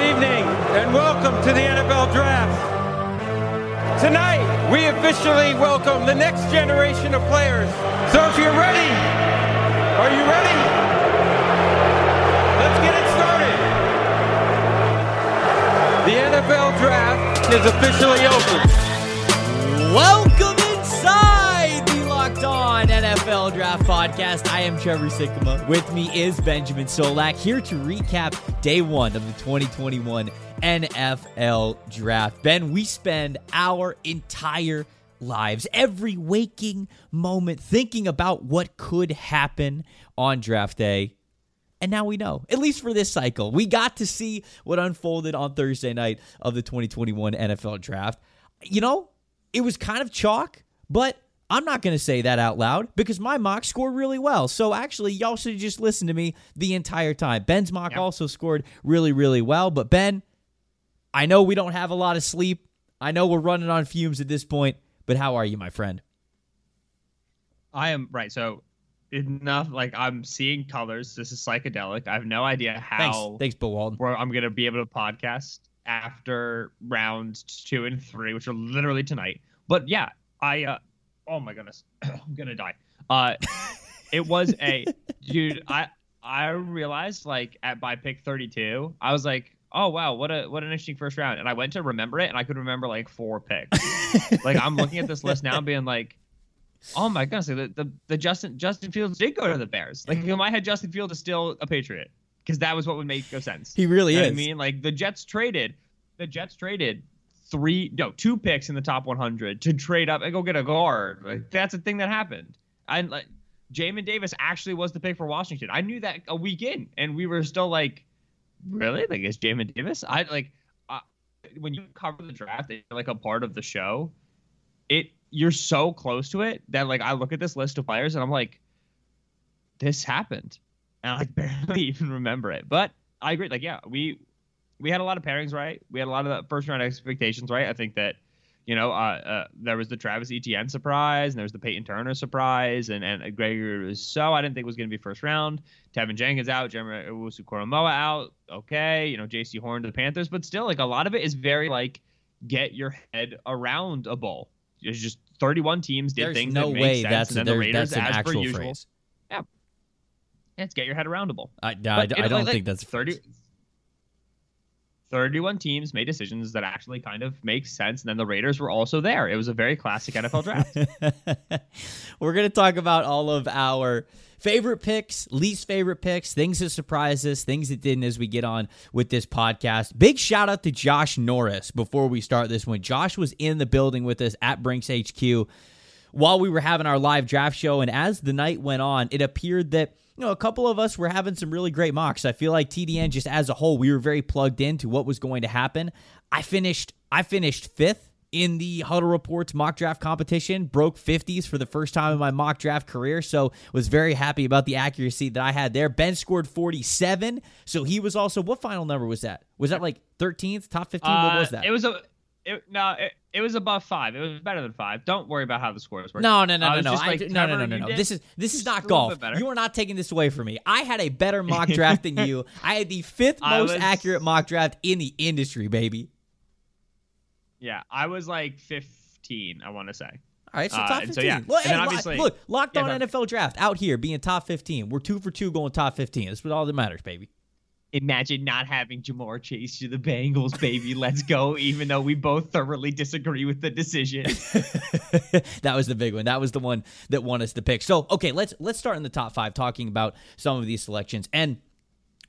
Good evening and welcome to the NFL Draft. Tonight, we officially welcome the next generation of players. So if you're ready, are you ready? Let's get it started. The NFL Draft is officially open. Welcome NFL Draft Podcast. I am Trevor Sikkema. With me is Benjamin Solak here to recap day one of the 2021 NFL Draft. Ben, we spend our entire lives, every waking moment, thinking about what could happen on draft day. And now we know, at least for this cycle. We got to see what unfolded on Thursday night of the 2021 NFL Draft. You know, it was kind of chalk, but I'm not going to say that out loud because my mock scored really well. So actually, y'all should just listen to me the entire time. Ben's mock also scored really, really well. But Ben, I know we don't have a lot of sleep. I know we're running on fumes at this point, but how are you, my friend? I am right. So enough. Like I'm seeing colors. This is psychedelic. I have no idea how. Thanks, thanks Bill Walton. Where I'm gonna be able to podcast after round two and three, which are literally tonight. But yeah, I. uh Oh my goodness, I'm gonna die. Uh, it was a dude. I I realized like at by pick 32, I was like, oh wow, what a what an interesting first round. And I went to remember it, and I could remember like four picks. like I'm looking at this list now, being like, oh my goodness, the, the the Justin Justin Fields did go to the Bears. Like in my head, Justin Fields is still a Patriot because that was what would make no sense. He really You know is. I mean, like the Jets traded, the Jets traded three no two picks in the top 100 to trade up and go get a guard. Like that's a thing that happened. And like Jamin Davis actually was the pick for Washington. I knew that a week in, and we were still like, really? Like is Jamin Davis? I like uh, when you cover the draft, you're like a part of the show. It you're so close to it that like I look at this list of players and I'm like, this happened, and I like barely even remember it. But I agree. Like yeah, we we had a lot of pairings right. We had a lot of the first round expectations right. I think that you know, uh, uh, there was the Travis Etienne surprise, and there was the Peyton Turner surprise, and and Gregory Rousseau I didn't think was going to be first round. Teven Jenkins out, Jeremy Owusu Koramoah out. Okay, you know, Jaycee Horn to the Panthers, but still, like a lot of it is very like get your head around a bowl. It's just 31 teams did There's things no that way sense, that's and then the Raiders, that's an as per usual, phrase. yeah, it's get your head around a bowl. I, I, I don't like- think that's 30 31 teams made decisions that actually kind of make sense and then the raiders were also there it was a very classic nfl draft We're going to talk about all of our favorite picks, least favorite picks, things that surprised us, things that didn't as we get on with this podcast. Big shout out to Josh Norris before we start this one. Josh was in the building with us at Brinks HQ while we were having our live draft show. And as the night went on, it appeared that. You know, a couple of us were having some really great mocks. I feel like TDN just as a whole, we were very plugged into what was going to happen. I finished I finished fifth in the Huddle Reports mock draft competition, broke 50s for the first time in my mock draft career, so was very happy about the accuracy that I had there. Ben scored 47, so he was also what final number was that? Was that like 13th, top 15? what was Uh, that? it was a it, no it, it was above five it was better than five don't worry about how the scores were No, no, no, Uh, no, no. just I, no, no, no, no, no. This is this is not golf. You are not taking this away from me. I had a better mock draft than you. I had the fifth most was- accurate mock draft in the industry, baby. yeah i was like 15 i want to say All right, so Uh, top and 15. so, yeah. Look, And hey, obviously- look, locked Yeah, on. NFL draft out here being top 15. We're two for two going top 15. That's what all that matters, baby. Imagine not having Ja'Marr Chase to the Bengals, baby. Let's go. Even though we both thoroughly disagree with the decision. that was the big one. That was the one that won us the pick. So, okay, let's let's start in the top five, talking about some of these selections, and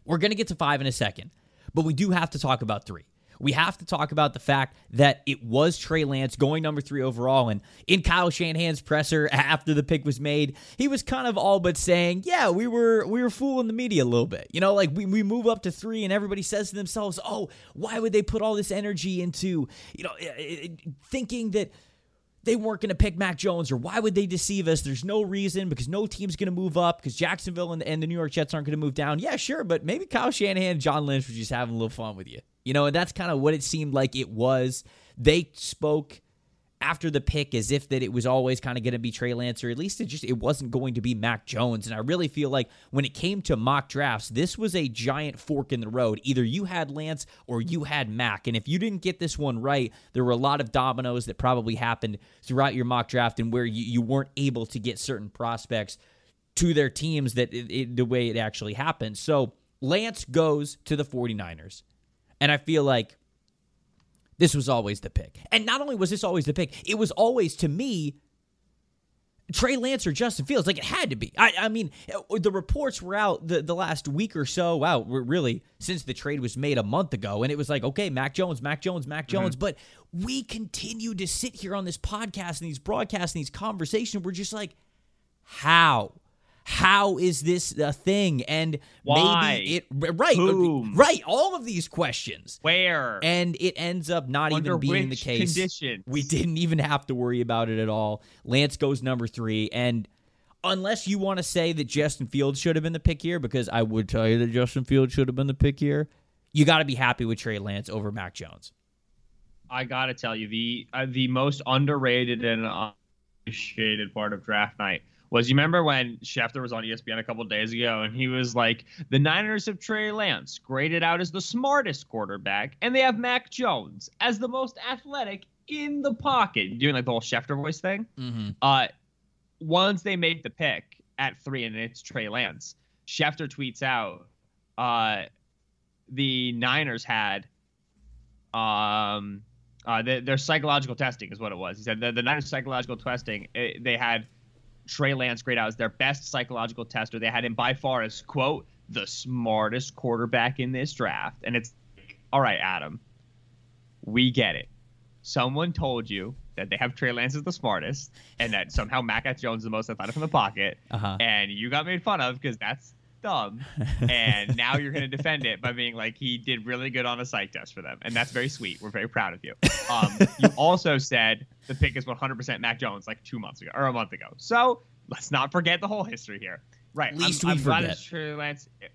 we're gonna get to five in a second, but we do have to talk about three. We have to talk about the fact that it was Trey Lance going number three overall, and in Kyle Shanahan's presser after the pick was made, he was kind of all but saying, "Yeah, we were we were fooling the media a little bit." You know, like we, we move up to three, and everybody says to themselves, "Oh, why would they put all this energy into you know eh, eh, thinking that?" they weren't going to pick Mac Jones, or why would they deceive us? There's no reason because no team's going to move up because Jacksonville and, and the New York Jets aren't going to move down. Yeah, sure, but maybe Kyle Shanahan and John Lynch were just having a little fun with you. You know, and that's kind of what it seemed like it was. They spoke after the pick as if that it was always kind of going to be Trey Lance, or at least it just it wasn't going to be Mac Jones. And I really feel like when it came to mock drafts, this was a giant fork in the road. Either you had Lance or you had Mac. And if you didn't get this one right, there were a lot of dominoes that probably happened throughout your mock draft and where you, you weren't able to get certain prospects to their teams that it, it, the way it actually happened. So Lance goes to the 49ers. And I feel like this was always the pick. And not only was this always the pick, it was always to me Trey Lance or Justin Fields. Like it had to be. I, I mean, the reports were out the, the last week or so. Wow, really since the trade was made a month ago, and it was like, okay, Mac Jones, Mac Jones, Mac mm-hmm. Jones. Mm-hmm. But we continue to sit here on this podcast and these broadcasts and these conversations. We're just like, how? How is this a thing? And Why? maybe it right, Whom? right. All of these questions. Where? And it ends up not Under even being the case. Conditions? We didn't even have to worry about it at all. Lance goes number three, and unless you want to say that Justin Fields should have been the pick here, because I would tell you that Justin Fields should have been the pick here. You got to be happy with Trey Lance over Mac Jones. I got to tell you the uh, the most underrated and appreciated part of draft night was you remember when Schefter was on ESPN a couple days ago and he was like, the Niners have Trey Lance graded out as the smartest quarterback, and they have Mac Jones as the most athletic in the pocket, doing like the whole Schefter voice thing. Mm-hmm. Uh, once they made the pick at three and it's Trey Lance, Schefter tweets out, uh, the Niners had um uh, the, their psychological testing is what it was. He said the, the Niners psychological testing it, eh, they had Trey Lance grade out as their best psychological tester. They had him by far as quote the smartest quarterback in this draft. And it's all right, Adam. We get it. Someone told you that they have Trey Lance as the smartest, and that somehow Mac Jones is the most athletic from the pocket, uh-huh. and you got made fun of because that's dumb. and now you're going to defend it by being like, he did really good on a psych test for them. And that's very sweet. We're very proud of you. Um, you also said the pick is 100% Mac Jones like two months ago or a month ago. So let's not forget the whole history here. Right. Least I'm, we I'm forget. Glad it's Trey Lance. It,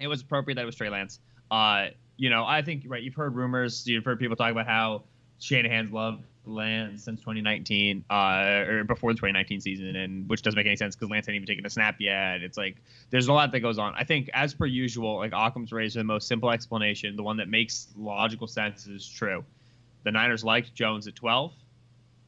it, was appropriate that it was Trey Lance. Uh, you know, I think, right, you've heard rumors, you've heard people talk about how Shanahan's love Lance since 2019, uh, or before the 2019 season, and which doesn't make any sense because Lance hadn't even taken a snap yet. It's like there's a lot that goes on. I think, as per usual, like Occam's razor, the most simple explanation, the one that makes logical sense, is true. The Niners liked Jones at 12.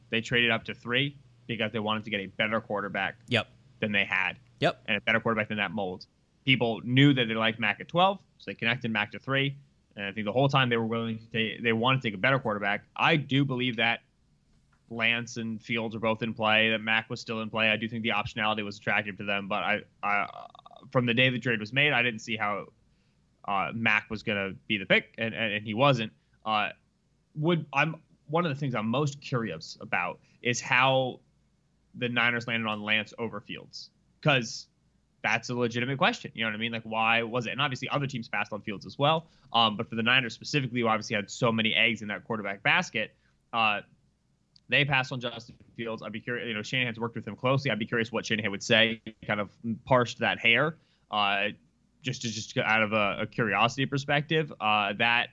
They traded up to three because they wanted to get a better quarterback. Yep. Than they had. Yep. And a better quarterback than that mold. People knew that they liked Mac at 12, so they connected Mac to three. And I think the whole time they were willing to take, they wanted to take a better quarterback. I do believe that Lance and Fields are both in play. That Mac was still in play. I do think the optionality was attractive to them, but I, I from the day the trade was made, I didn't see how uh, Mac was going to be the pick, and, and, and he wasn't. Uh, would I'm one of the things I'm most curious about is how the Niners landed on Lance over Fields because that's a legitimate question. You know what I mean? Like, why was it? And obviously, other teams passed on Fields as well. Um, but for the Niners specifically, who obviously had so many eggs in that quarterback basket, uh, they passed on Justin Fields. I'd be curious. You know, Shanahan's worked with him closely. I'd be curious what Shanahan would say. Kind of parsed that hair, uh, just to, just out of a, a curiosity perspective. Uh, that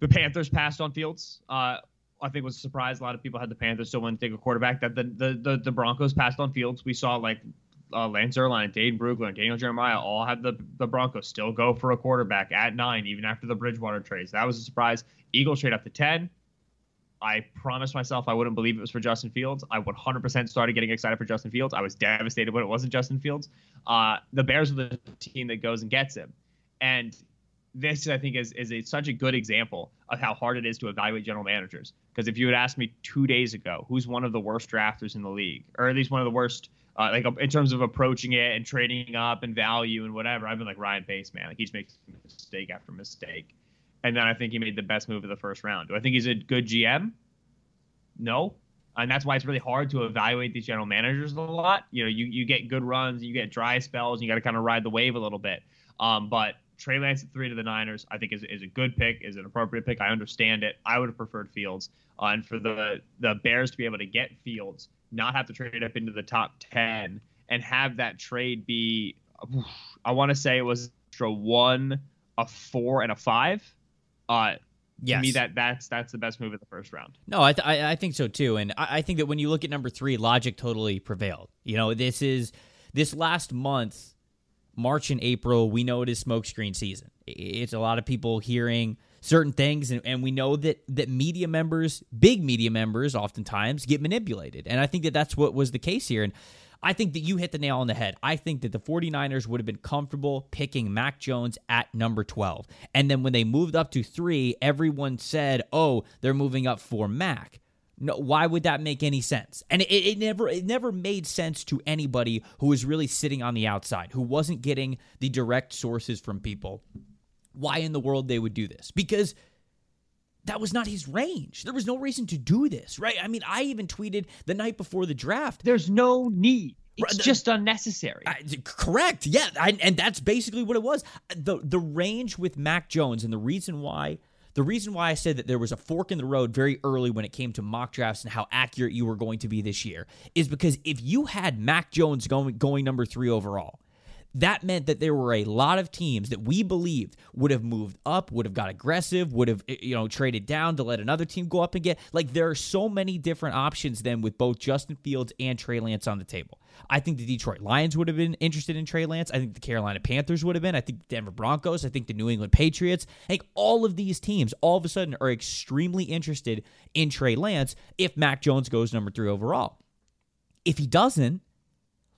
the Panthers passed on Fields. Uh, I think was a surprise. A lot of people had the Panthers still want to take a quarterback. That the the the, the Broncos passed on Fields. We saw like uh, Lance Zierlein, Dane Brugler, and Daniel Jeremiah all had the, the Broncos still go for a quarterback at nine, even after the Bridgewater trades. That was a surprise. Eagles trade up to 10. I promised myself I wouldn't believe it was for Justin Fields. I 100% started getting excited for Justin Fields. I was devastated when it wasn't Justin Fields. Uh, the Bears are the team that goes and gets him. And this, I think, is, is a, such a good example of how hard it is to evaluate general managers. Because if you had asked me two days ago, who's one of the worst drafters in the league, or at least one of the worst – uh, like in terms of approaching it and trading up and value and whatever. I've been like Ryan Pace, man. Like he just makes mistake after mistake. And then I think he made the best move of the first round. Do I think he's a good GM? No. And that's why it's really hard to evaluate these general managers a lot. You know, you, you get good runs, you get dry spells, and you got to kind of ride the wave a little bit. Um, but Trey Lance at three to the Niners, I think is, is a good pick, is an appropriate pick. I understand it. I would have preferred Fields. Uh, and for the the Bears to be able to get Fields not have to trade up into the top 10 and have that trade be I want to say it was a 1 a 4 and a 5 uh Yes. To me, that that's that's the best move in the first round. No, I, th- I, I think so too, and I, I think that when you look at number three, logic totally prevailed. You know, this is this last month, March and April. We know it is smokescreen season. It's a lot of people hearing certain things, and, and we know that that media members, big media members, oftentimes get manipulated, and I think that that's what was the case here. And I think that you hit the nail on the head. I think that the 49ers would have been comfortable picking Mac Jones at number 12. And then when they moved up to three, everyone said, oh, they're moving up for Mac. No, why would that make any sense? And it, it never it never made sense to anybody who was really sitting on the outside, who wasn't getting the direct sources from people. Why in the world they would do this? Because that was not his range. There was no reason to do this, right? I mean, I even tweeted the night before the draft. There's no need. It's right, just unnecessary. I, correct. Yeah, I, and that's basically what it was. the The range with Mac Jones, and the reason why, the reason why I said that there was a fork in the road very early when it came to mock drafts and how accurate you were going to be this year, is because if you had Mac Jones going going number three overall, that meant that there were a lot of teams that we believed would have moved up, would have got aggressive, would have eh, you know traded down to let another team go up and get like there are so many different options then with both Justin Fields and Trey Lance on the table. I think the Detroit Lions would have been interested in Trey Lance. I think the Carolina Panthers would have been. I think the Denver Broncos. I think the New England Patriots. I think all of these teams all of a sudden are extremely interested in Trey Lance if Mac Jones goes number three overall. If he doesn't,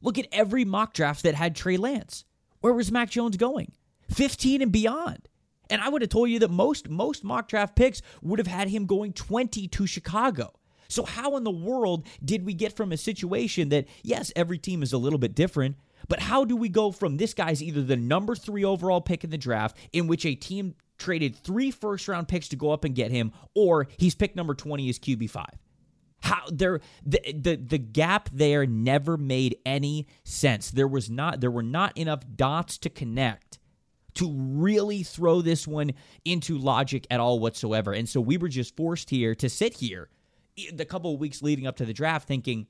Look at every mock draft that had Trey Lance. Where was Mac Jones going? 15 and beyond. And I would have told you that most most mock draft picks would have had him going 20 to Chicago. So how in the world did we get from a situation that yes, every team is a little bit different, but how do we go from this guy's either the number 3 overall pick in the draft in which a team traded 3 first round picks to go up and get him or he's picked number 20 as QB5? How there the, the the gap there never made any sense. There was not there were not enough dots to connect to really throw this one into logic at all whatsoever. And so we were just forced here to sit here the couple of weeks leading up to the draft thinking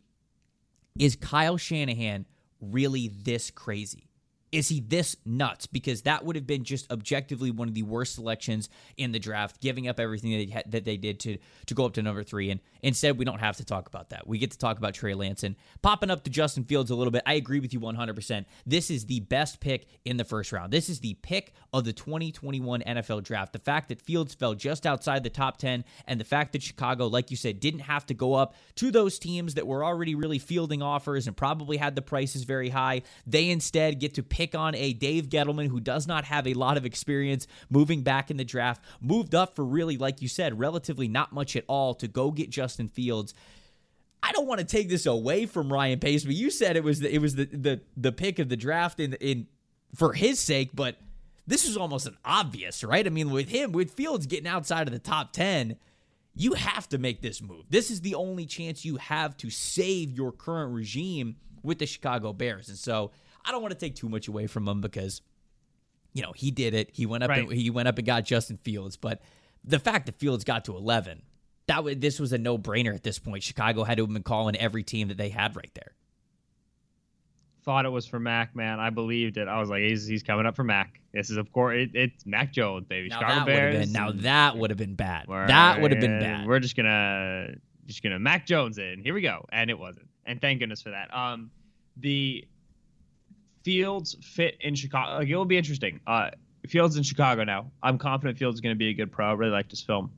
is Kyle Shanahan really this crazy? Is he this nuts? Because that would have been just objectively one of the worst selections in the draft, giving up everything that they, had, that they did to to go up to number three. And instead, we don't have to talk about that. We get to talk about Trey Lance and popping up to Justin Fields a little bit. I agree with you 100%. This is the best pick in the first round. This is the pick of the 2021 NFL draft. The fact that Fields fell just outside the top 10 and the fact that Chicago, like you said, didn't have to go up to those teams that were already really fielding offers and probably had the prices very high. They instead get to pick pick on a Dave Gettleman who does not have a lot of experience moving back in the draft, moved up for really, like you said, relatively not much at all to go get Justin Fields. I don't want to take this away from Ryan Pace, but you said it was the, it was the, the the pick of the draft in in for his sake, but this is almost an obvious, right? I mean, with him, with Fields getting outside of the top 10, you have to make this move. This is the only chance you have to save your current regime with the Chicago Bears. And so I don't want to take too much away from him because, you know, he did it. He went up. Right. And, he went up and got Justin Fields. But the fact that Fields got to eleven, that w- this was a no brainer at this point. Chicago had to have been calling every team that they had right there. Thought it was for Mac, man. I believed it. I was like, he's, he's coming up for Mac. This is of course it, it's Mac Jones, baby. Now Chicago that Bears. Been, now that would have been bad. That would have been bad. We're just gonna just gonna Mac Jones in. Here we go, and it wasn't. And thank goodness for that. Um, the Fields fit in Chicago. Like, it'll be interesting. Uh, Fields in Chicago now. I'm confident Fields is going to be a good pro. I really like this film.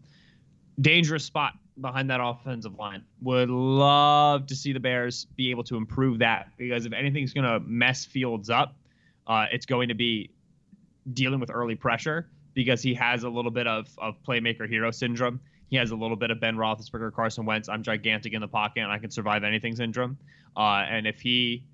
Dangerous spot behind that offensive line. Would love to see the Bears be able to improve that because if anything's going to mess Fields up, uh, it's going to be dealing with early pressure because he has a little bit of, of playmaker hero syndrome. He has a little bit of Ben Roethlisberger, Carson Wentz. I'm gigantic in the pocket and I can survive anything syndrome. Uh, and if he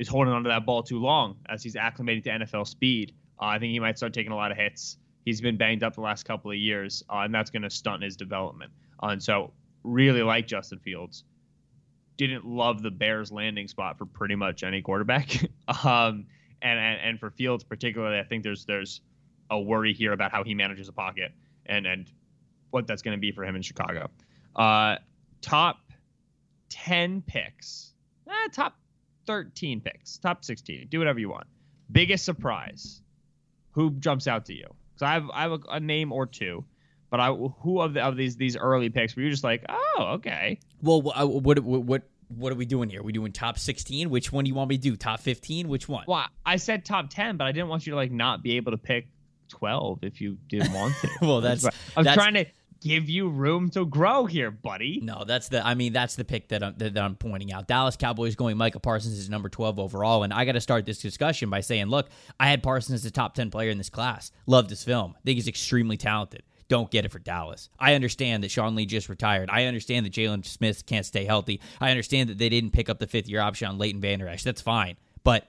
is holding onto that ball too long as he's acclimating to NFL speed. Uh, I think he might start taking a lot of hits. He's been banged up the last couple of years, uh, and that's going to stunt his development. Uh, and so, really like Justin Fields. Didn't love the Bears' landing spot for pretty much any quarterback. um, and, and and for Fields particularly, I think there's there's a worry here about how he manages a pocket and and what that's going to be for him in Chicago. Uh, top ten picks, eh, top 13 picks, top 16. Do whatever you want. Biggest surprise. Who jumps out to you? So I have I have a, a name or two, But I, who of the, of these these early picks were you just like, oh, okay? Well, uh, what what what what are we doing here? Are we doing top 16? Which one do you want me to do? Top 15? Which one? Well, I said top 10, but I didn't want you to like not be able to pick 12 if you didn't want to. well, that's right. I'm that's, trying to give you room to grow here, buddy. No, that's the. I mean, that's the pick that I'm, that I'm pointing out. Dallas Cowboys going Micah Parsons is number 12 overall, and I got to start this discussion by saying, look, I had Parsons as a top 10 player in this class. Loved his film. think he's extremely talented don't get it for Dallas. I understand that Sean Lee just retired. I understand that Jaylon Smith can't stay healthy. I understand that they didn't pick up the fifth year option on Leighton Vander Esch. That's fine. But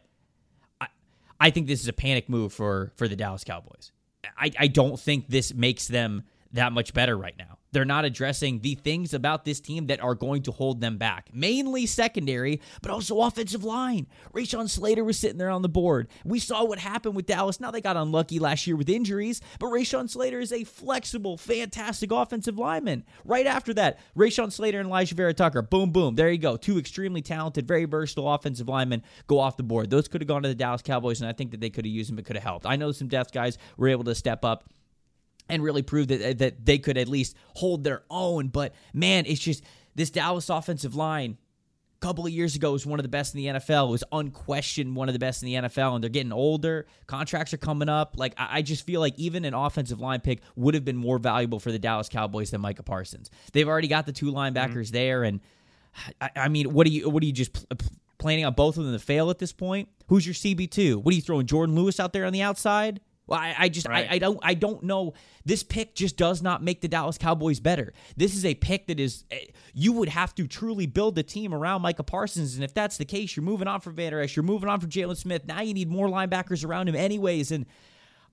I, I think this is a panic move for, for the Dallas Cowboys. I, I don't think this makes them that much better right now. They're not addressing the things about this team that are going to hold them back. Mainly secondary, but also offensive line. Rashawn Slater was sitting there on the board. We saw what happened with Dallas. Now they got unlucky last year with injuries, but Rashawn Slater is a flexible, fantastic offensive lineman. Right after that, Rashawn Slater and Alijah Vera-Tucker. Boom, boom. There you go. Two extremely talented, very versatile offensive linemen go off the board. Those could have gone to the Dallas Cowboys, and I think that they could have used them. It could have helped. I know some depth guys were able to step up and really prove that that they could at least hold their own. But man, it's just this Dallas offensive line. A couple of years ago was one of the best in the NFL. It was unquestioned one of the best in the NFL, and they're getting older. Contracts are coming up. Like I just feel like even an offensive line pick would have been more valuable for the Dallas Cowboys than Micah Parsons. They've already got the two linebackers mm-hmm. there, and I, I, mean, what do you what do you just planning on both of them to fail at this point? Who's your CB two? What are you throwing Jourdan Lewis out there on the outside? Well, I, I just right. I, I, don't I don't know. This pick just does not make the Dallas Cowboys better. This is a pick that is eh, you would have to truly build a team around Micah Parsons, and if that's the case, you're moving on from Vander Esch, you're moving on from Jaylon Smith. Now you need more linebackers around him, anyways. And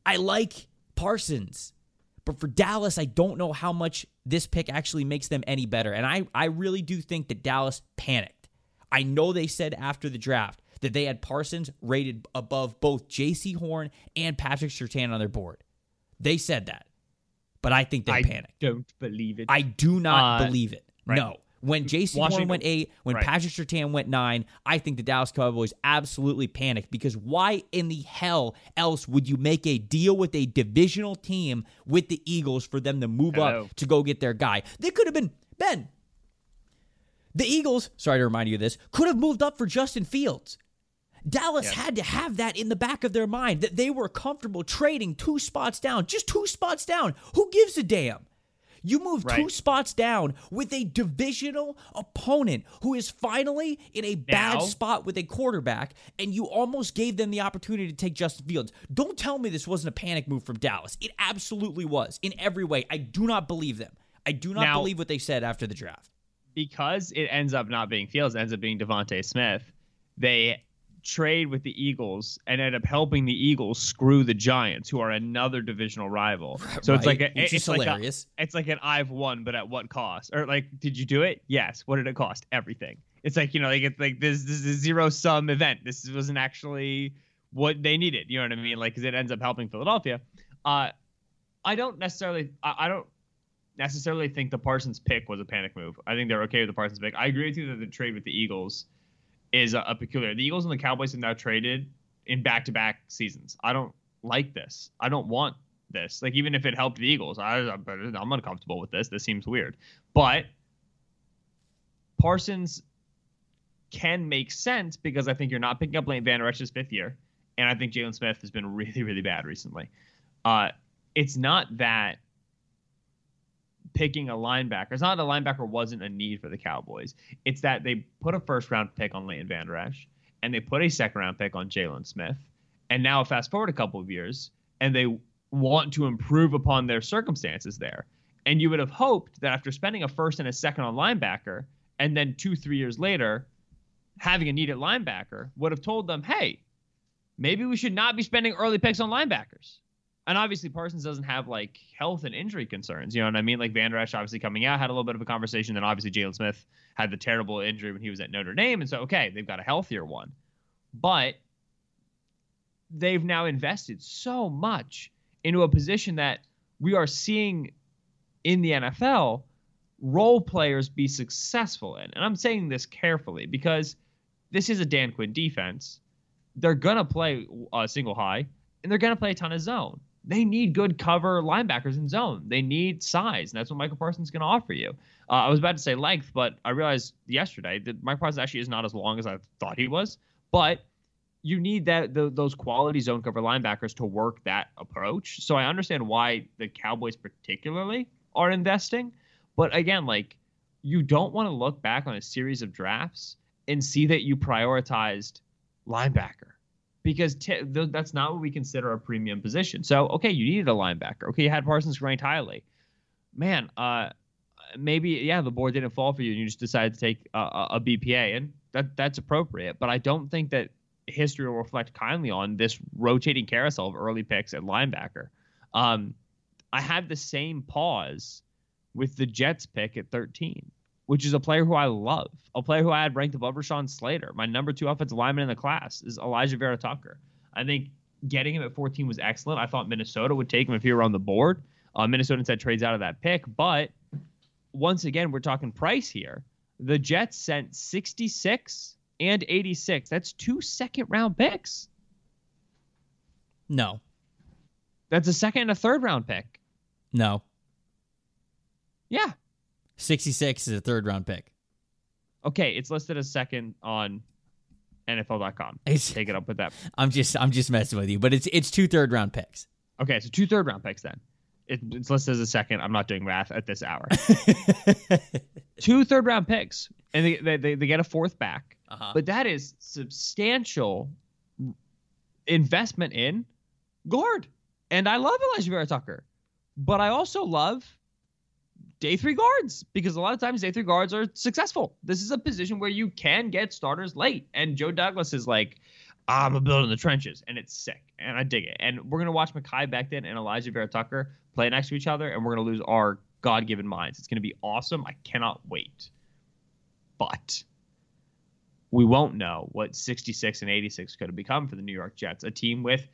I like Parsons, but for Dallas, I don't know how much this pick actually makes them any better. And I I really do think that Dallas panicked. I know they said after the draft that they had Parsons rated above both Jaycee Horn and Patrick Surtain on their board. They said that. But I think they I panicked. don't believe it. I do not uh, believe it. Right. No. When Jaycee Horn went eight, when right. Patrick Surtain went nine, I think the Dallas Cowboys absolutely panicked because why in the hell else would you make a deal with a divisional team with the Eagles for them to move Hello. up to go get their guy? They could have been Ben. The Eagles, sorry to remind you of this, could have moved up for Justin Fields. Dallas yes. had to have that in the back of their mind that they were comfortable trading two spots down, just two spots down. Who gives a damn? You move right. two spots down with a divisional opponent who is finally in a bad now, spot with a quarterback, and you almost gave them the opportunity to take Justin Fields. Don't tell me this wasn't a panic move from Dallas. It absolutely was in every way. I do not believe them. I do not now, believe what they said after the draft. Because it ends up not being Fields, ends up being DeVonta Smith. They trade with the Eagles and end up helping the Eagles screw the Giants, who are another divisional rival. So right. it's like a, it's, it's like hilarious. A, it's like an I've won, but at what cost? Or like, did you do it? Yes. What did it cost? Everything. It's like you know, like it's like this, this is a zero sum event. This wasn't actually what they needed. You know what I mean? Like, because it ends up helping Philadelphia. Uh, I don't necessarily. I, I don't necessarily think the Parsons pick was a panic move. I think they're okay with the Parsons pick. I agree with you that the trade with the Eagles is a, a peculiar. The Eagles and the Cowboys have now traded in back-to-back seasons. I don't like this. I don't want this. Like even if it helped the Eagles, I, I'm uncomfortable with this. This seems weird. But Parsons can make sense because I think you're not picking up Leighton Vander Esch's fifth year, and I think Jaylon Smith has been really, really bad recently. Uh, it's not that picking a linebacker. It's not a linebacker wasn't a need for the Cowboys. It's that they put a first round pick on Leighton Vander Esch and they put a second round pick on Jaylon Smith. And now fast forward a couple of years and they want to improve upon their circumstances there. And you would have hoped that after spending a first and a second on linebacker, and then two, three years later, having a need at linebacker, would have told them, hey, maybe we should not be spending early picks on linebackers and obviously Parsons doesn't have like health and injury concerns. You know what I mean? Like Vander Esch obviously coming out had a little bit of a conversation. Then obviously Jaylon Smith had the terrible injury when he was at Notre Dame, and so okay, they've got a healthier one, but they've now invested so much into a position that we are seeing in the NFL role players be successful in. And I'm saying this carefully because this is a Dan Quinn defense. They're gonna play a single high and they're gonna play a ton of zone they need good cover linebackers in zone. They need size, and that's what Michael Parsons is going to offer you. Uh, I was about to say length, but I realized yesterday that Michael Parsons actually is not as long as I thought he was. But you need that the, those quality zone cover linebackers to work that approach. So I understand why the Cowboys particularly are investing, but again, like you don't want to look back on a series of drafts and see that you prioritized linebacker because t- th- that's not what we consider a premium position. So, okay, you needed a linebacker. Okay, you had Parsons ranked highly. Man, uh, maybe yeah, the board didn't fall for you, and you just decided to take a, a BPA, and that that's appropriate. But I don't think that history will reflect kindly on this rotating carousel of early picks at linebacker. Um, I have the same pause with the Jets pick at 13 which is a player who I love, a player who I had ranked above Rashawn Slater. My number two offensive lineman in the class is Alijah Vera Tucker. I think getting him at 14 was excellent. I thought Minnesota would take him if he were on the board. Uh, Minnesota instead trades out of that pick. But once again, we're talking price here. The Jets sent 66 and 86. That's two second round picks. No. That's a second and a third round pick. No. Yeah. 66 is a third round pick. Okay, it's listed as second on NFL.com. It's, Take it up with that. I'm just I'm just messing with you, but it's it's two third round picks. Okay, so two third round picks then. It, it's listed as a second. I'm not doing math at this hour. two third round picks, and they, they, they, they get a fourth back. Uh-huh. But that is substantial investment in guard. And I love Alijah Vera Tucker, but I also love day three guards because a lot of times day three guards are successful. This is a position where you can get starters late. And Joe Douglas is like, I'm a build in the trenches, and it's sick, and I dig it. And we're gonna watch Mekhi Becton and Alijah Vera Tucker play next to each other, and we're gonna lose our God-given minds. It's gonna be awesome. I cannot wait. But we won't know what 66 and 86 could have become for the New York Jets, a team with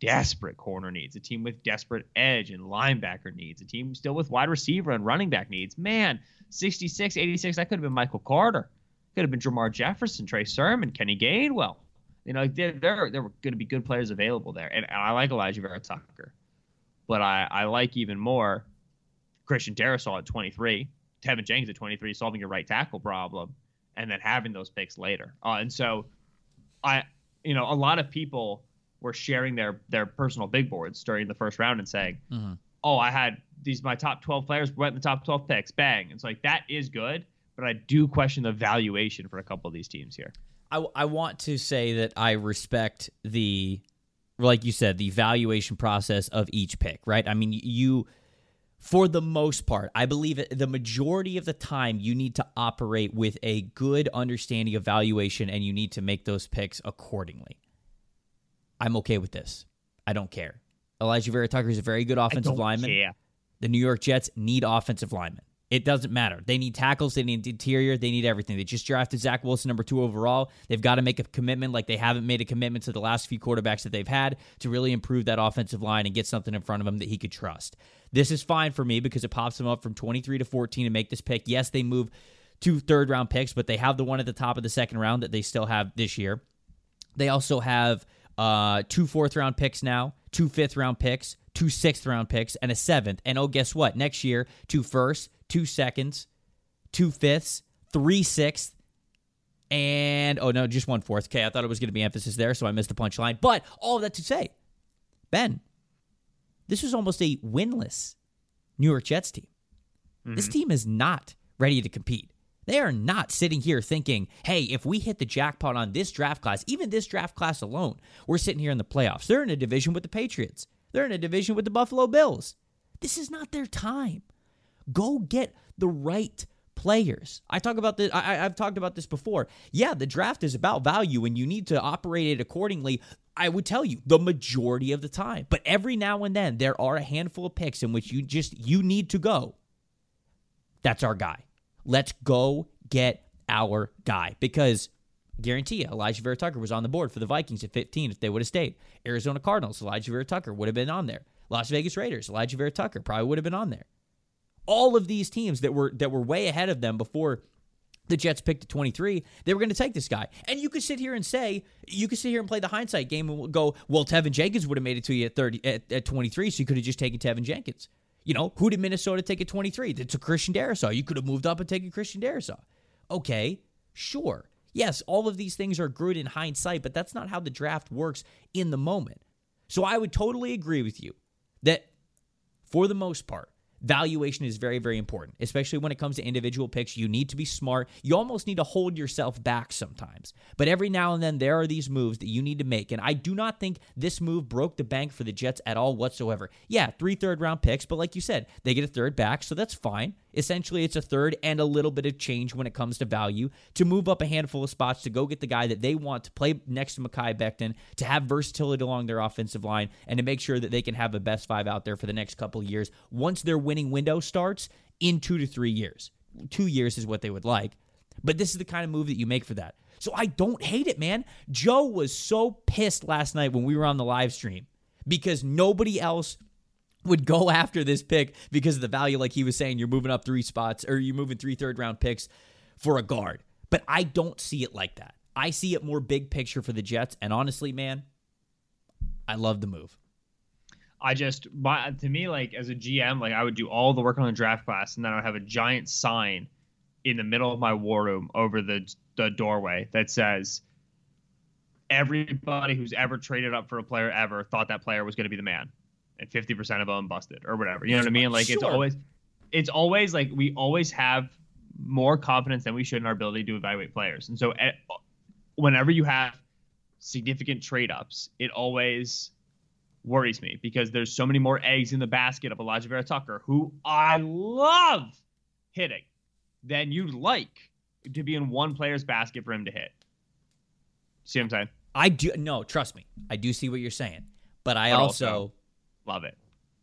desperate corner needs, a team with desperate edge and linebacker needs, a team still with wide receiver and running back needs. Man, 66, 86, that could have been Michael Carter. Could have been Jermar Jefferson, Trey Sermon, Kenny Gainwell. You know, there, there, there were going to be good players available there. And, and I like Alijah Vera Tucker. But I, I like even more Christian Darrisaw at 23, Teven Jenkins at 23, solving your right tackle problem, and then having those picks later. Uh, and so I, you know, a lot of people were sharing their their personal big boards during the first round and saying, Mhm. "Oh, I had these my top 12 players went in the top 12 picks. Bang!" It's like that is good, but I do question the valuation for a couple of these teams here. I, I want to say that I respect the, like you said, the valuation process of each pick, right? I mean, you, for the most part, I believe the majority of the time you need to operate with a good understanding of valuation and you need to make those picks accordingly. I'm okay with this. I don't care. Alijah Vera Tucker is a very good offensive lineman. care. The New York Jets need offensive linemen. It doesn't matter. They need tackles, they need interior, they need everything. They just drafted Zach Wilson, number two overall. They've got to make a commitment like they haven't made a commitment to the last few quarterbacks that they've had to really improve that offensive line and get something in front of him that he could trust. This is fine for me because it pops him up from 23 to 14 to make this pick. Yes, they move two third round picks, but they have the one at the top of the second round that they still have this year. They also have uh, two fourth round picks now, two fifth round picks, two sixth round picks, and a seventh. And oh, guess what? Next year, two firsts, two seconds, two fifths, three sixths, and oh no, just one fourth. Okay, I thought it was going to be emphasis there, so I missed the punchline. But all that to say, Ben, this was almost a winless New York Jets team. This team is not ready to compete. They are not sitting here thinking, hey, if we hit the jackpot on this draft class, even this draft class alone, we're sitting here in the playoffs. They're in a division with the Patriots, they're in a division with the Buffalo Bills. This is not their time. Go get the right players. I talk about this. I, I've talked about this before. Yeah, the draft is about value, and you need to operate it accordingly. I would tell you the majority of the time, but every now and then there are a handful of picks in which you just you need to go. That's our guy. Let's go get our guy because guarantee you, Alijah Vera Tucker was on the board for the Vikings at 15 if they would have stayed. Arizona Cardinals, Alijah Vera Tucker would have been on there. Las Vegas Raiders, Alijah Vera Tucker probably would have been on there. All of these teams that were that were way ahead of them before the Jets picked at 23, they were going to take this guy. And you could sit here and say, you could sit here and play the hindsight game and go, well, Teven Jenkins would have made it to you at 30 at, at 23, so you could have just taken Teven Jenkins. You know, who did Minnesota take at 23? It's a Christian Darrisaw. You could have moved up and taken Christian Darrisaw. Okay, sure. Yes, all of these things are good in hindsight, but that's not how the draft works in the moment. So I would totally agree with you that for the most part, valuation is very, very important, especially when it comes to individual picks. You need to be smart. You almost need to hold yourself back sometimes. But every now and then, there are these moves that you need to make. And I do not think this move broke the bank for the Jets at all whatsoever. Yeah, three third round picks, but like you said, they get a third back, so that's fine. Essentially, it's a third and a little bit of change when it comes to value to move up a handful of spots to go get the guy that they want to play next to Mekhi Becton, to have versatility along their offensive line, and to make sure that they can have a best five out there for the next couple years once their winning window starts in two to three years. Two years is what they would like. But this is the kind of move that you make for that. So I don't hate it, man. Joe was so pissed last night when we were on the live stream because nobody else would go after this pick because of the value, like he was saying, you're moving up three spots or you're moving three third round picks for a guard. But I don't see it like that. I see it more big picture for the Jets. And honestly, man, I love the move. I just, my, to me, like as a GM, like I would do all the work on the draft class, and then I would have a giant sign in the middle of my war room over the the doorway that says, "Everybody who's ever traded up for a player ever thought that player was going to be the man." And 50% of them busted or whatever. You know what I mean? Like sure. it's always it's always like we always have more confidence than we should in our ability to evaluate players. And so at, whenever you have significant trade ups, it always worries me because there's so many more eggs in the basket of Alijah Vera Tucker, who I love hitting, than you'd like to be in one player's basket for him to hit. See what I'm saying? I do no, trust me. I do see what you're saying. But I but also, also Love it.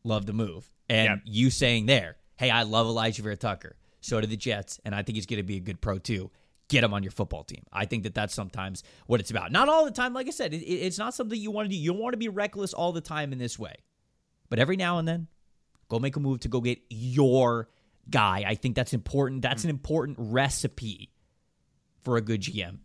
Love the move. And yep. you saying there, hey, I love Alijah Vera Tucker. So do the Jets, and I think he's going to be a good pro too. Get him on your football team. I think that that's sometimes what it's about. Not all the time, like I said, it, it's not something you want to do. You don't want to be reckless all the time in this way. But every now and then, go make a move to go get your guy. I think that's important. That's an important recipe for a good GM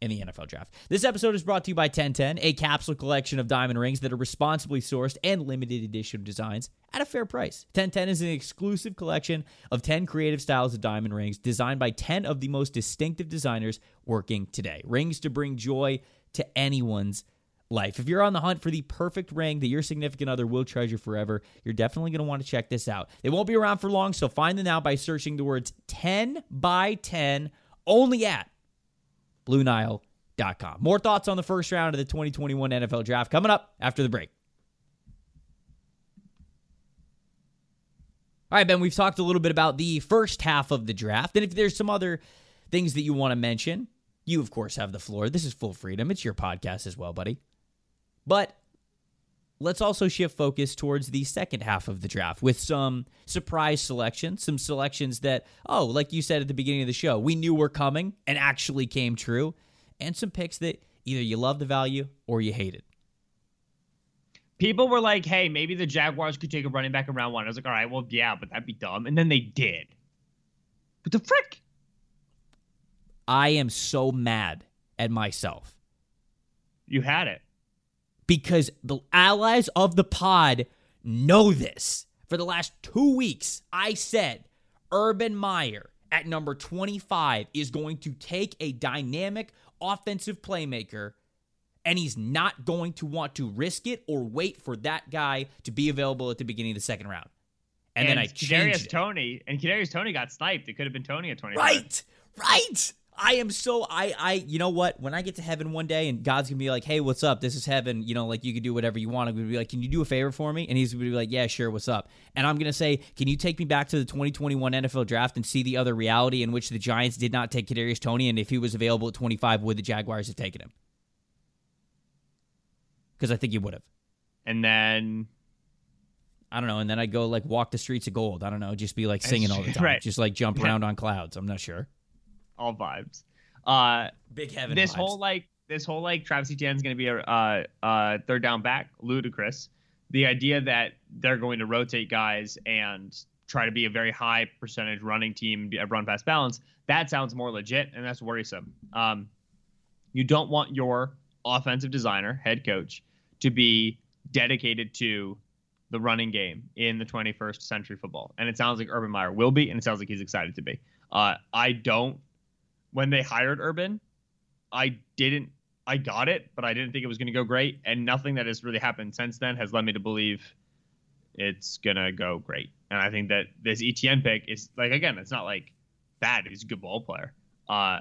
in the NFL draft. This episode is brought to you by 1010, a capsule collection of diamond rings that are responsibly sourced and limited edition designs at a fair price. 1010 is an exclusive collection of 10 creative styles of diamond rings designed by 10 of the most distinctive designers working today. Rings to bring joy to anyone's life. If you're on the hunt for the perfect ring that your significant other will treasure forever, you're definitely going to want to check this out. They won't be around for long, so find them now by searching the words 10 by 10 only at BlueNile.com. More thoughts on the first round of the 2021 NFL Draft coming up after the break. All right, Ben, we've talked a little bit about the first half of the draft. And if there's some other things that you want to mention, you, of course, have the floor. This is full freedom. It's your podcast as well, buddy. But let's also shift focus towards the second half of the draft with some surprise selections, some selections that, oh, like you said at the beginning of the show, we knew were coming and actually came true, and some picks that either you love the value or you hate it. People were like, hey, maybe the Jaguars could take a running back in round one. I was like, all right, well, yeah, but that'd be dumb. And then they did. What the frick? I am so mad at myself. You had it because the allies of the pod know this. For the last two weeks, I said Urban Meyer at number 25 is going to take a dynamic offensive playmaker and he's not going to want to risk it or wait for that guy to be available at the beginning of the second round. And, and then I changed Kadarius Toney and Kadarius Toney got sniped. It could have been Toney at 25. Right, right. I am so I I you know what? When I get to heaven one day and God's gonna be like, "Hey, what's up? This is heaven. You know, like you can do whatever you want." I'm gonna be like, "Can you do a favor for me?" And he's gonna be like, "Yeah, sure. What's up?" And I'm gonna say, "Can you take me back to the 2021 NFL Draft and see the other reality in which the Giants did not take Kadarius Toney, and if he was available at 25, would the Jaguars have taken him?" Because I think you would have. And then I don't know. And then I'd go like walk the streets of gold. I don't know. Just be like singing all the time. Right. Just like jump around on clouds. I'm not sure all vibes. Uh, Big heaven. This vibes. whole like this whole like Travis Etienne is going to be a uh, uh, third down back, ludicrous. The idea that they're going to rotate guys and try to be a very high percentage running team, run pass balance. That sounds more legit, and that's worrisome. Um, you don't want your offensive designer, head coach, to be dedicated to the running game in the 21st century football. And it sounds like Urban Meyer will be, and it sounds like he's excited to be. Uh, I don't. When they hired Urban, I didn't. I got it, but I didn't think it was going to go great. And nothing that has really happened since then has led me to believe it's gonna go great. And I think that this Etienne pick is like again, it's not like bad. He's a good ball player. Uh,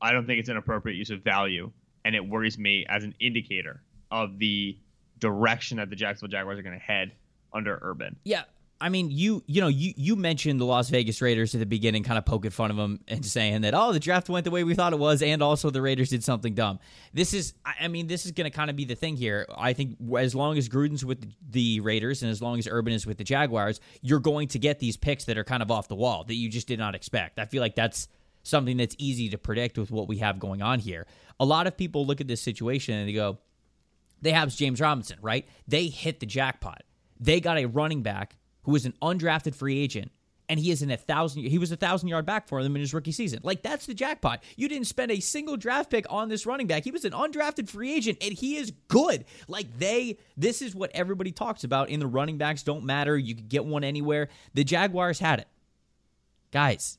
I don't think it's an appropriate use of value, and it worries me as an indicator of the direction that the Jacksonville Jaguars are going to head under Urban. Yeah. I mean, you you know you you mentioned the Las Vegas Raiders at the beginning, kind of poking fun of them and saying that oh the draft went the way we thought it was, and also the Raiders did something dumb. This is, I mean, this is going to kind of be the thing here. I think as long as Gruden's with the Raiders and as long as Urban is with the Jaguars, you're going to get these picks that are kind of off the wall that you just did not expect. I feel like that's something that's easy to predict with what we have going on here. A lot of people look at this situation and they go, they have James Robinson, right? They hit the jackpot. They got a running back who is an undrafted free agent, and he is in a thousand. He was a thousand yard back for them in his rookie season. Like that's the jackpot. You didn't spend a single draft pick on this running back. He was an undrafted free agent, and he is good. Like they, this is what everybody talks about in the running backs don't matter. You could get one anywhere. The Jaguars had it, guys.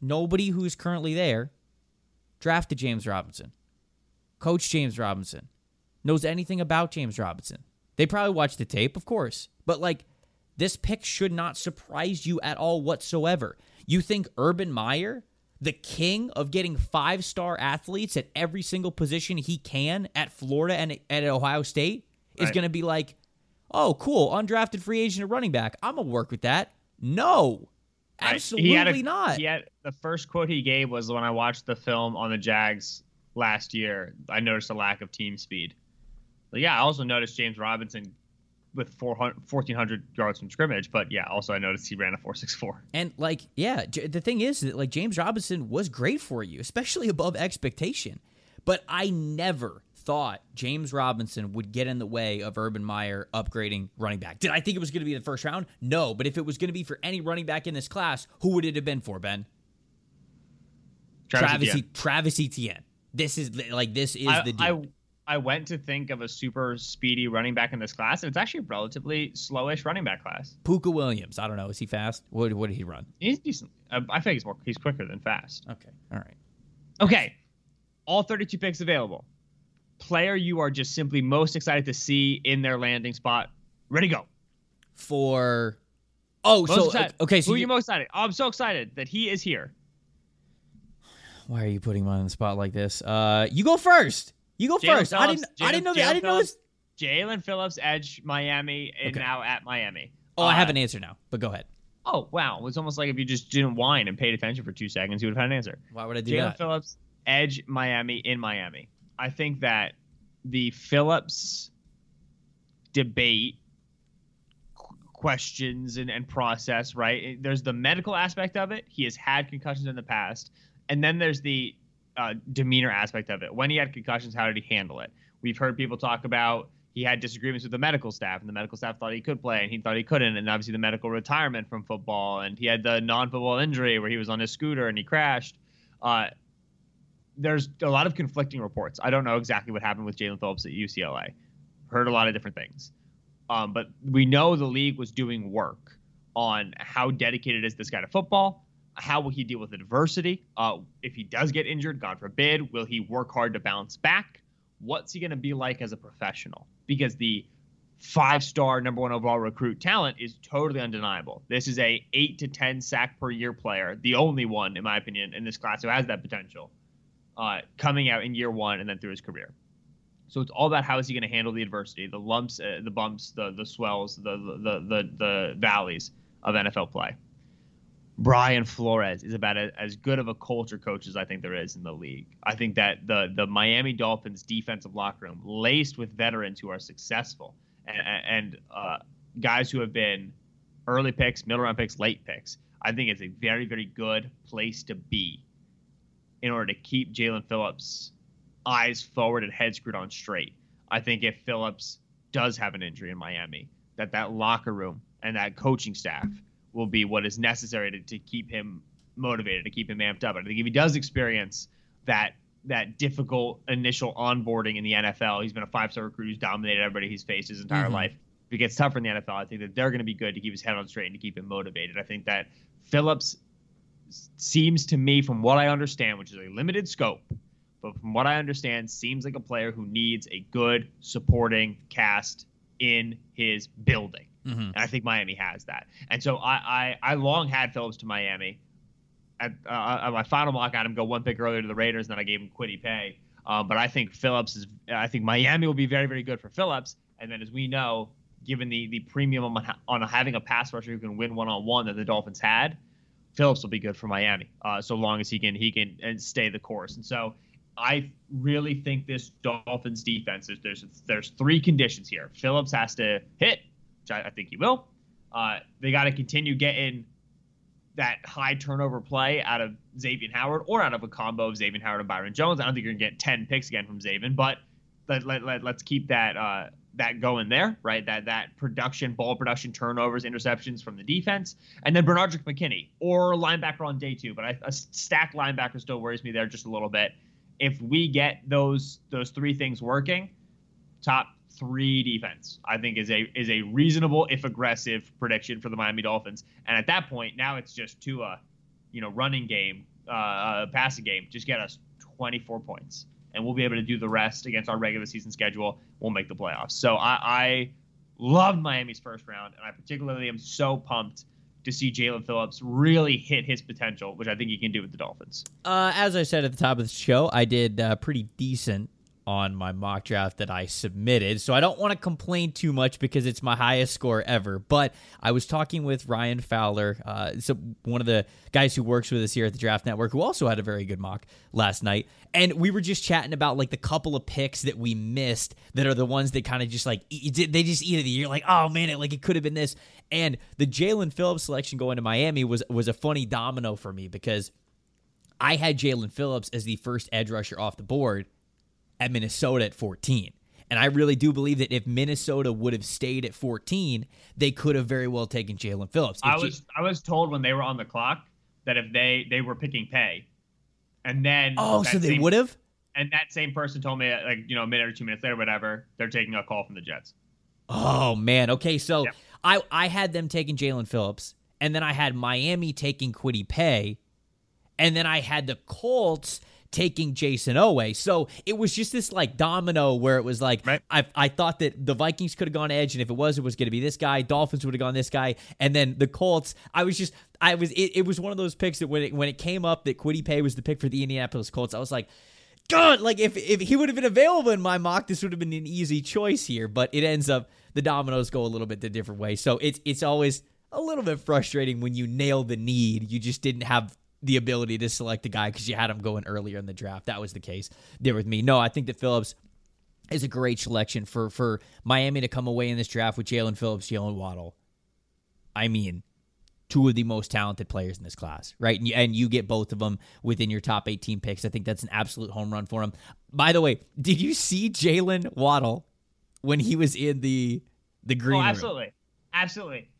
Nobody who's currently there drafted James Robinson, coach James Robinson knows anything about James Robinson. They probably watched the tape, of course, but like this pick should not surprise you at all whatsoever. You think Urban Meyer, the king of getting five star athletes at every single position he can at Florida and at Ohio State, is going to be like, oh, cool, undrafted free agent at running back. I'm going to work with that. No, absolutely he had a, not. He had, the first quote he gave was when I watched the film on the Jags last year. I noticed a lack of team speed. But yeah, I also noticed James Robinson with 1,400 yards from scrimmage. But yeah, also I noticed he ran a 4.64. And like, yeah, the thing is that like James Robinson was great for you, especially above expectation. But I never thought James Robinson would get in the way of Urban Meyer upgrading running back. Did I think it was going to be the first round? No, but if it was going to be for any running back in this class, who would it have been for, Ben? Travis, Travis Etienne. Travis Etienne. This is like this is I, the deal. I, went to think of a super speedy running back in this class, and it's actually a relatively slowish running back class. Pooka Williams. I don't know. Is he fast? What, what did he run? He's decent. I, I think he's more. He's quicker than fast. Okay. All right. Okay. All 32 picks available. Player you are just simply most excited to see in their landing spot. Ready, go. For. Oh, most so excited. okay. So who are you most excited? Oh, I'm so excited that he is here. Why are you putting me on the spot like this? Uh, you go first. You go Jaelan first. Phillips, I didn't. Jaelan, I didn't know. That, I didn't know this. Jaelan Phillips, edge Miami, and okay. now at Miami. Oh, uh, I have uh, an answer now, but go ahead. Oh wow, it was almost like if you just didn't whine and paid attention for two seconds, you would have had an answer. Why would I do Jaelan that? Phillips, edge Miami in Miami. I think that the Phillips debate questions and, and process, right? There's the medical aspect of it. He has had concussions in the past. And then there's the uh, demeanor aspect of it. When he had concussions, how did he handle it? We've heard people talk about he had disagreements with the medical staff, and the medical staff thought he could play, and he thought he couldn't. And obviously, the medical retirement from football, and he had the non-football injury where he was on his scooter and he crashed. Uh, there's a lot of conflicting reports. I don't know exactly what happened with Jaelan Phillips at UCLA. Heard a lot of different things, um, but we know the league was doing work on how dedicated is this guy to football, how will he deal with adversity? Uh, if he does get injured, God forbid, will he work hard to bounce back? What's he going to be like as a professional? Because the five-star number one overall recruit talent is totally undeniable. This is a eight to ten sack per year player, the only one, in my opinion, in this class who has that potential, uh, coming out in year one and then through his career. So it's all about how is he going to handle the adversity, the lumps, uh, the bumps, the the swells, the the the, the valleys of NFL play. Brian Flores is about a, as good of a culture coach as I think there is in the league. I think that the the Miami Dolphins defensive locker room, laced with veterans who are successful and, and uh, guys who have been early picks, middle round picks, late picks, I think it's a very very good place to be in order to keep Jaelan Phillips eyes forward and head screwed on straight. I think if Phillips does have an injury in Miami, that that locker room and that coaching staff will be what is necessary to, to keep him motivated, to keep him amped up. And I think if he does experience that that difficult initial onboarding in the NFL, he's been a five star recruit who's dominated everybody he's faced his entire Mhm. life. If it gets tougher in the NFL, I think that they're going to be good to keep his head on straight and to keep him motivated. I think that Phillips seems to me, from what I understand, which is a limited scope, but from what I understand, seems like a player who needs a good supporting cast in his building. Mhm. And I think Miami has that. And so I I, I long had Phillips to Miami. At, uh, my final mock, I had him go one pick earlier to the Raiders, and then I gave him Kwity Paye. Um, but I think Phillips is. I think Miami will be very very good for Phillips. And then as we know, given the the premium on, on having a pass rusher who can win one on one that the Dolphins had, Phillips will be good for Miami. Uh, so long as he can he can and stay the course. And so I really think this Dolphins defense is there's there's three conditions here. Phillips has to hit, which I, I think he will. Uh, they got to continue getting that high turnover play out of Xavier Howard or out of a combo of Xavier Howard and Byron Jones. I don't think you're gonna get 10 picks again from Xavier, but let, let, let, let's keep that uh, that going there, right? That that production, ball production, turnovers, interceptions from the defense, and then Benardrick McKinney or linebacker on day two. But I, a stacked linebacker still worries me there just a little bit. If we get those those three things working, top three defense, I think is a is a reasonable if aggressive prediction for the Miami Dolphins. And at that point, now it's just to a you know running game, uh, uh, passing game. Just get us 24 points, and we'll be able to do the rest against our regular season schedule. We'll make the playoffs. So I, I loved Miami's first round, and I particularly am so pumped to see Jaelan Phillips really hit his potential, which I think he can do with the Dolphins. Uh, as I said at the top of the show, I did uh, pretty decent on my mock draft that I submitted. So I don't want to complain too much because it's my highest score ever. But I was talking with Ryan Fowler, uh, so one of the guys who works with us here at the Draft Network, who also had a very good mock last night. And we were just chatting about like the couple of picks that we missed that are the ones that kind of just like they just eat it. You're like, oh man, it like it could have been this. And the Jaelan Phillips selection going to Miami was was a funny domino for me because I had Jaelan Phillips as the first edge rusher off the board at Minnesota at 14. And I really do believe that if Minnesota would have stayed at 14, they could have very well taken Jaelan Phillips. If I was I was told when they were on the clock that if they they were picking pay, and then oh, so they would have? and that same person told me like you know a minute or two minutes later, whatever, they're taking a call from the Jets. Oh man. Okay, so. I I had them taking Jaelan Phillips, and then I had Miami taking Kwity Paye, and then I had the Colts taking Jayson Oweh. So it was just this like domino where it was like Right. I I thought that the Vikings could have gone edge, and if it was, it was going to be this guy. Dolphins would have gone this guy, and then the Colts. I was just I was it, it was one of those picks that when it when it came up that Kwity Paye was the pick for the Indianapolis Colts, I was like. God, like if, if he would have been available in my mock, this would have been an easy choice here. But it ends up the dominoes go a little bit the different way. So it's it's always a little bit frustrating when you nail the need. You just didn't have the ability to select a guy because you had him going earlier in the draft. That was the case there with me. No, I think that Phillips is a great selection for for Miami to come away in this draft with Jaelan Phillips, Jaylen Waddle. I mean, two of the most talented players in this class, right? And you, and you get both of them within your top 18 picks. I think that's an absolute home run for him. By the way, did you see Jaylen Waddle when he was in the the oh, green oh, room? absolutely, absolutely,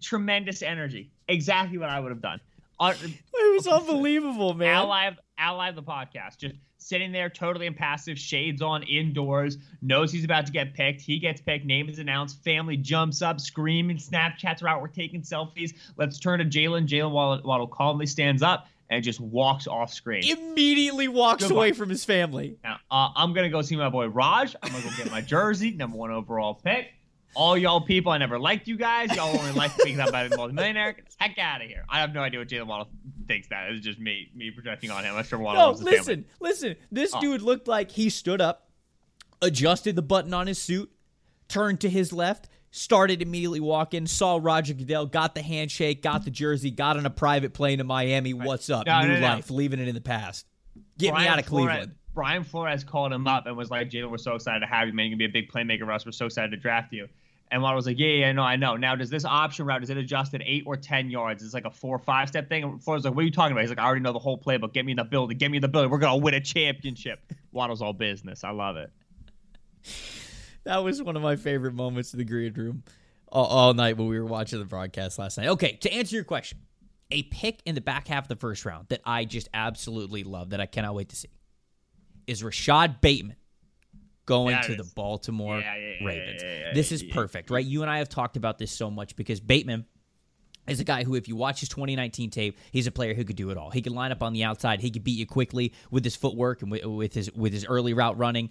tremendous energy. Exactly what I would have done. It was unbelievable, man. ally of ally of the podcast, just sitting there totally impassive, shades on, indoors, knows he's about to get picked. He gets picked, name is announced, family jumps up, screaming, Snapchats are out, we're taking selfies. Let's turn to Jaylen. Jaylen Waddle, Waddle calmly stands up and just walks off screen. Immediately walks Good away from his family. Now, uh, I'm gonna go see my boy Raj. I'm gonna go get my jersey, number one overall pick. All y'all people, I never liked you guys. Y'all only liked me because I'm a multimillionaire. Get the heck out of here. I have no idea what Jaylen Waddle thinks that. It's just me, me projecting on him. I'm sure Waddle No, his family. listen, listen. This Oh. dude looked like he stood up, adjusted the button on his suit, turned to his left, started immediately walking, saw Roger Goodell, got the handshake, got the jersey, got on a private plane to Miami. What's up? No, New no, no. life, leaving it in the past. Get me out of Flores- Cleveland. Brian Flores called him up and was like, Jaylen, we're so excited to have you, man. You're going to be a big playmaker for us. We're so excited to draft you. And Waddle was like, yeah, yeah, I know, I know. Now, does this option route, is it adjusted eight or 10 yards? It's like a four or five step thing. And Flores was like, what are you talking about? He's like, I already know the whole playbook. Get me in the building. Get me in the building. We're going to win a championship. Waddle's all business. I love it. That was one of my favorite moments in the green room. all, all night when we were watching the broadcast last night. Okay, to answer your question, a pick in the back half of the first round that I just absolutely love that I cannot wait to see is Rashod Bateman going Yeah, to the. Baltimore Yeah, yeah, Ravens. this is perfect, right? You and I have talked about this so much because Bateman is a guy who, if you watch his 2019 tape, he's a player who could do it all. He could line up on the outside. He could beat you quickly with his footwork and with, with his with his early route running.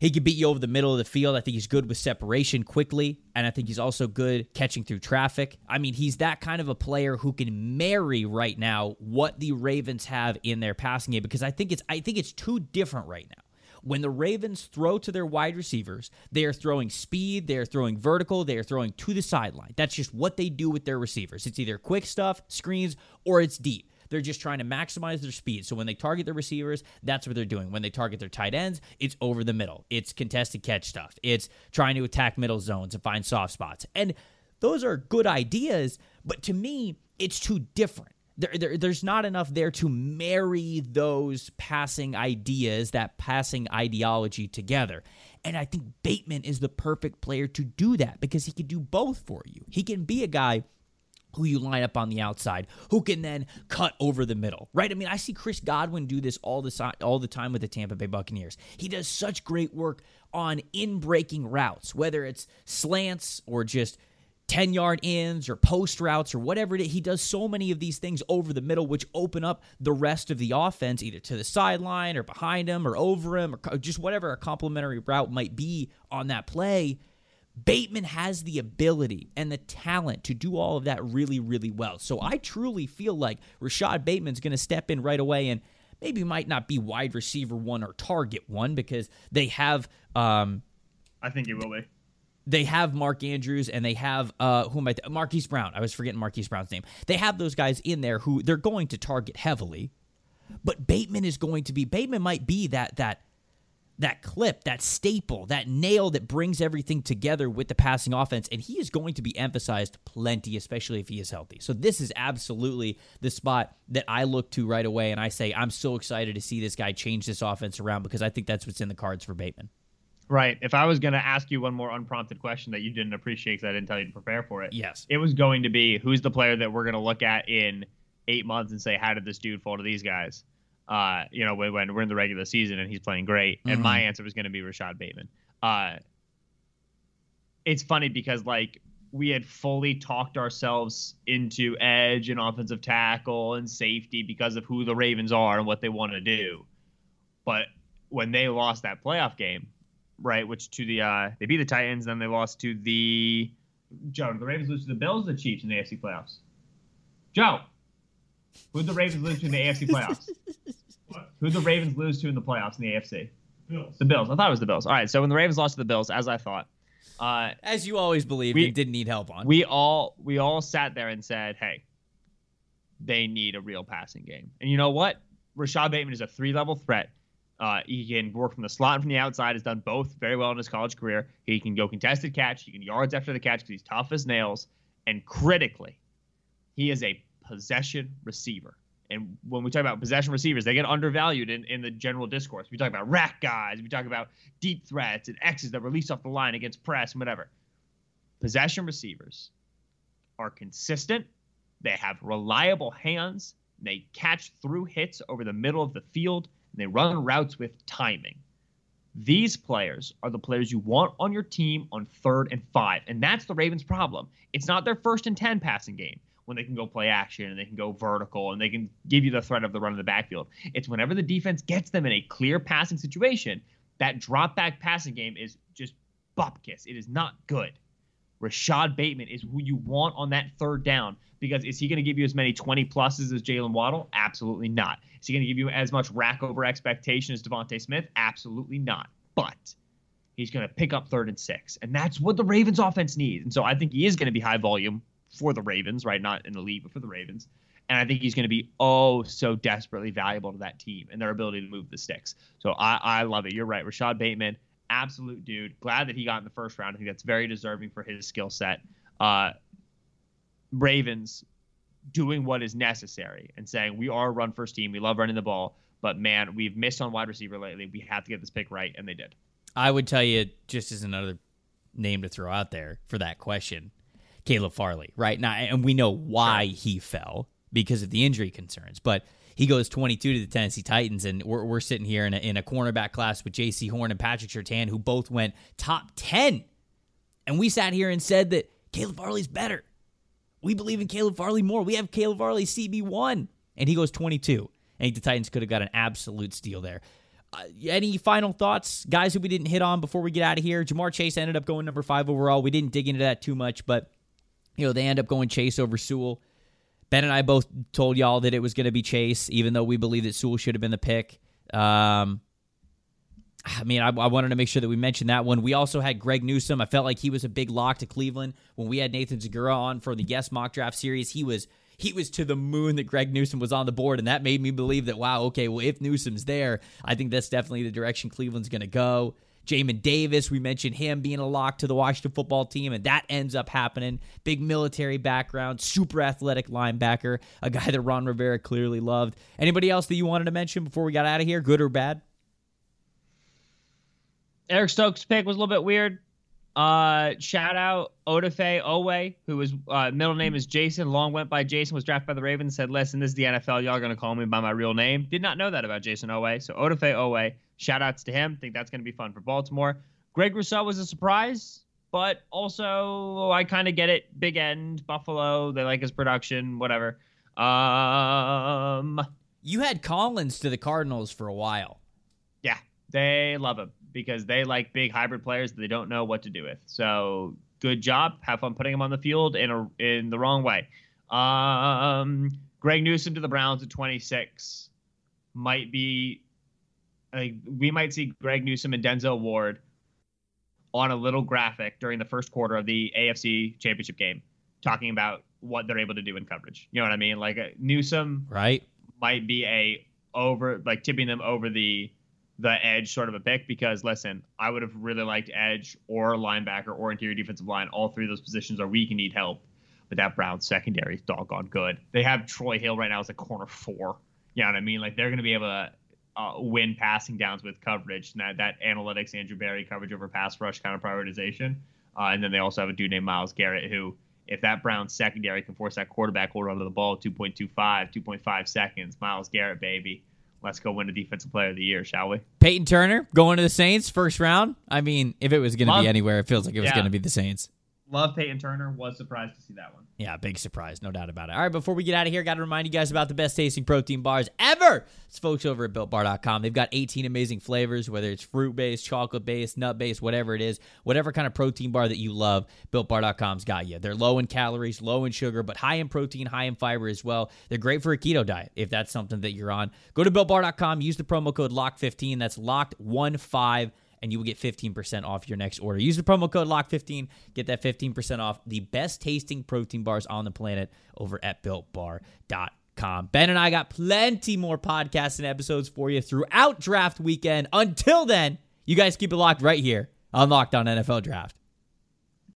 He could beat you over the middle of the field. I think he's good with separation quickly, and I think he's also good catching through traffic. I mean, he's that kind of a player who can marry right now what the Ravens have in their passing game because I think it's I think it's too different right now. When the Ravens throw to their wide receivers, they are throwing speed, they are throwing vertical, they are throwing to the sideline. That's just what they do with their receivers. It's either quick stuff, screens, or it's deep. They're just trying to maximize their speed. So when they target their receivers, that's what they're doing. When they target their tight ends, it's over the middle. It's contested catch stuff. It's trying to attack middle zones and find soft spots. And those are good ideas, but to me, it's too different. There, there, there's not enough there to marry those passing ideas, that passing ideology together. And I think Bateman is the perfect player to do that because he can do both for you. He can be a guy who you line up on the outside, who can then cut over the middle, right? I mean, I see Chris Godwin do this all the si- all the time with the Tampa Bay Buccaneers. He does such great work on in breaking routes, whether it's slants or just 10 yard ins or post routes or whatever it is. He does so many of these things over the middle, which open up the rest of the offense either to the sideline or behind him or over him or just whatever a complementary route might be on that play. Bateman has the ability and the talent to do all of that really, really well. So I truly feel like Rashod Bateman's going to step in right away and maybe might not be wide receiver one or target one because they have um, I think he will be. They have Mark Andrews and they have uh who am I th- Marquise Brown. I was forgetting Marquise Brown's name. They have those guys in there who they're going to target heavily. But Bateman is going to be Bateman might be that that that clip, that staple, that nail that brings everything together with the passing offense and he is going to be emphasized plenty especially if he is healthy. So this is absolutely the spot that I look to right away and I say I'm so excited to see this guy change this offense around because I think that's what's in the cards for Bateman. Right. If I was going to ask you one more unprompted question that you didn't appreciate because I didn't tell you to prepare for it, Yes. it was going to be who's the player that we're going to look at in eight months and say, how did this dude fall to these guys? Uh, you know, when, when we're in the regular season and he's playing great. And my answer was going to be Rashod Bateman. Uh, it's funny because like we had fully talked ourselves into edge and offensive tackle and safety because of who the Ravens are and what they want to do. But when they lost that playoff game, right, which to the uh they beat the Titans, then they lost to the Joe, did the Ravens lose to the Bills or the Chiefs in the AFC playoffs? Joe. Who did the Ravens lose to in the AFC playoffs? Who did the Ravens lose to in the playoffs in the AFC? Bills. The Bills. I thought it was the Bills. All right, so when the Ravens lost to the Bills, as I thought, uh, As you always believed We- didn't need help on. we all we all sat there and said, "Hey, they need a real passing game." And you know what? Rashod Bateman is a three-level threat. Uh, he can work from the slot and from the outside. Has done both very well in his college career. He can go contested catch. He can yards after the catch because he's tough as nails. And critically, he is a possession receiver. And when we talk about possession receivers, they get undervalued in, in the general discourse. We talk about rack guys. We talk about deep threats and X's that release off the line against press and whatever. Possession receivers are consistent. They have reliable hands. They catch through hits over the middle of the field. They run routes with timing. These players are the players you want on your team on third and five. And that's the Ravens' problem. It's not their first and 10 passing game when they can go play action and they can go vertical and they can give you the threat of the run in the backfield. It's whenever the defense gets them in a clear passing situation, that drop back passing game is just bupkis. It is not good. Rashod Bateman is who you want on that third down because is he going to give you as many 20 pluses as Jaylen Waddle? Absolutely not. Is he going to give you as much rack over expectation as DeVonta Smith? Absolutely not. But he's going to pick up third and six. And that's what the Ravens offense needs. And so I think he is going to be high volume for the Ravens, right? Not in the league, but for the Ravens. And I think he's going to be oh so desperately valuable to that team and their ability to move the sticks. So I, I love it. You're right. Rashod Bateman, absolute dude. Glad that he got in the first round. I think that's very deserving for his skill set. Uh, Ravens doing what is necessary and saying we are a run first team. We love running the ball, but man, we've missed on wide receiver lately. We have to get this pick right, and they did. I would tell you, just as another name to throw out there for that question, Caleb Farley, right? Now, and we know why sure. he fell because of the injury concerns, but he goes 22 to the Tennessee Titans, and we're, we're sitting here in a, in a cornerback class with Jaycee Horn and Patrick Surtain, who both went top 10. And we sat here and said that Caleb Farley's better. We believe in Caleb Farley more. We have Caleb Farley CB1, and he goes 22. I think the Titans could have got an absolute steal there. Uh, any final thoughts, guys, that we didn't hit on before we get out of here? Ja'Marr Chase ended up going number five overall. We didn't dig into that too much, but you know they end up going Chase over Sewell. Ben and I both told y'all that it was going to be Chase, even though we believe that Sewell should have been the pick. Um, I mean, I, I, wanted to make sure that we mentioned that one. We also had Greg Newsome. I felt like he was a big lock to Cleveland when we had Nathan Zegura on for the Yes Mock Draft series. He was he was to the moon that Greg Newsome was on the board, and that made me believe that wow, okay, well if Newsome's there, I think that's definitely the direction Cleveland's going to go. Jamin Davis, we mentioned him being a lock to the Washington football team, and that ends up happening. Big military background, super athletic linebacker, a guy that Ron Rivera clearly loved. Anybody else that you wanted to mention before we got out of here, good or bad? Eric Stokes' pick was a little bit weird. Uh, shout out Odafe Oweh, who was uh, middle name is Jayson. Long went by Jayson. Was drafted by the Ravens. Said, "Listen, this is the NFL. Y'all gonna call me by my real name." Did not know that about Jayson Oweh. So Odafe Oweh, shout outs to him. Think that's gonna be fun for Baltimore. Greg Rousseau was a surprise, but also I kind of get it. Big end Buffalo. They like his production. Whatever. Um, you had Collins to the Cardinals for a while. Yeah, they love him because they like big hybrid players that they don't know what to do with. So good job. Have fun putting him on the field in a in the wrong way. Um, Greg Newsome to the Browns at 26 might be like we might see Greg Newsome and Denzel Ward on a little graphic during the first quarter of the AFC Championship game, talking about what they're able to do in coverage. You know what I mean? Like uh, Newsome, right, might be a over like tipping them over the the edge sort of a pick because listen, I would have really liked edge or linebacker or interior defensive line. All three of those positions are weak and need help. But that Brown secondary is doggone good. They have Troy Hill right now as a corner four. You know what I mean? Like they're going to be able to uh, win passing downs with coverage. And that, that analytics, Andrew Berry coverage over pass rush kind of prioritization. Uh, and then they also have a dude named Myles Garrett who, if that Brown secondary can force that quarterback hold onto the ball 2.25, 2.5 seconds, Myles Garrett, baby let's go win a defensive player of the year, shall we? Payton Turner going to the Saints first round. I mean, if it was going to be anywhere, it feels like it was yeah. going to be the Saints. Love Payton Turner. Was surprised to see that one. Yeah, big surprise, no doubt about it. All right, before we get out of here, got to remind you guys about the best tasting protein bars ever. It's folks over at BuiltBar.com. They've got 18 amazing flavors, whether it's fruit based, chocolate based, nut based, whatever it is, whatever kind of protein bar that you love, BuiltBar.com's got you. They're low in calories, low in sugar, but high in protein, high in fiber as well. They're great for a keto diet if that's something that you're on. Go to BuiltBar.com, use the promo code LOCK15. That's locked15 and you will get 15% off your next order. Use the promo code LOCK15, get that 15% off the best tasting protein bars on the planet over at builtbar.com. Ben and I got plenty more podcasts and episodes for you throughout draft weekend. Until then, you guys keep it locked right here on Locked On NFL Draft.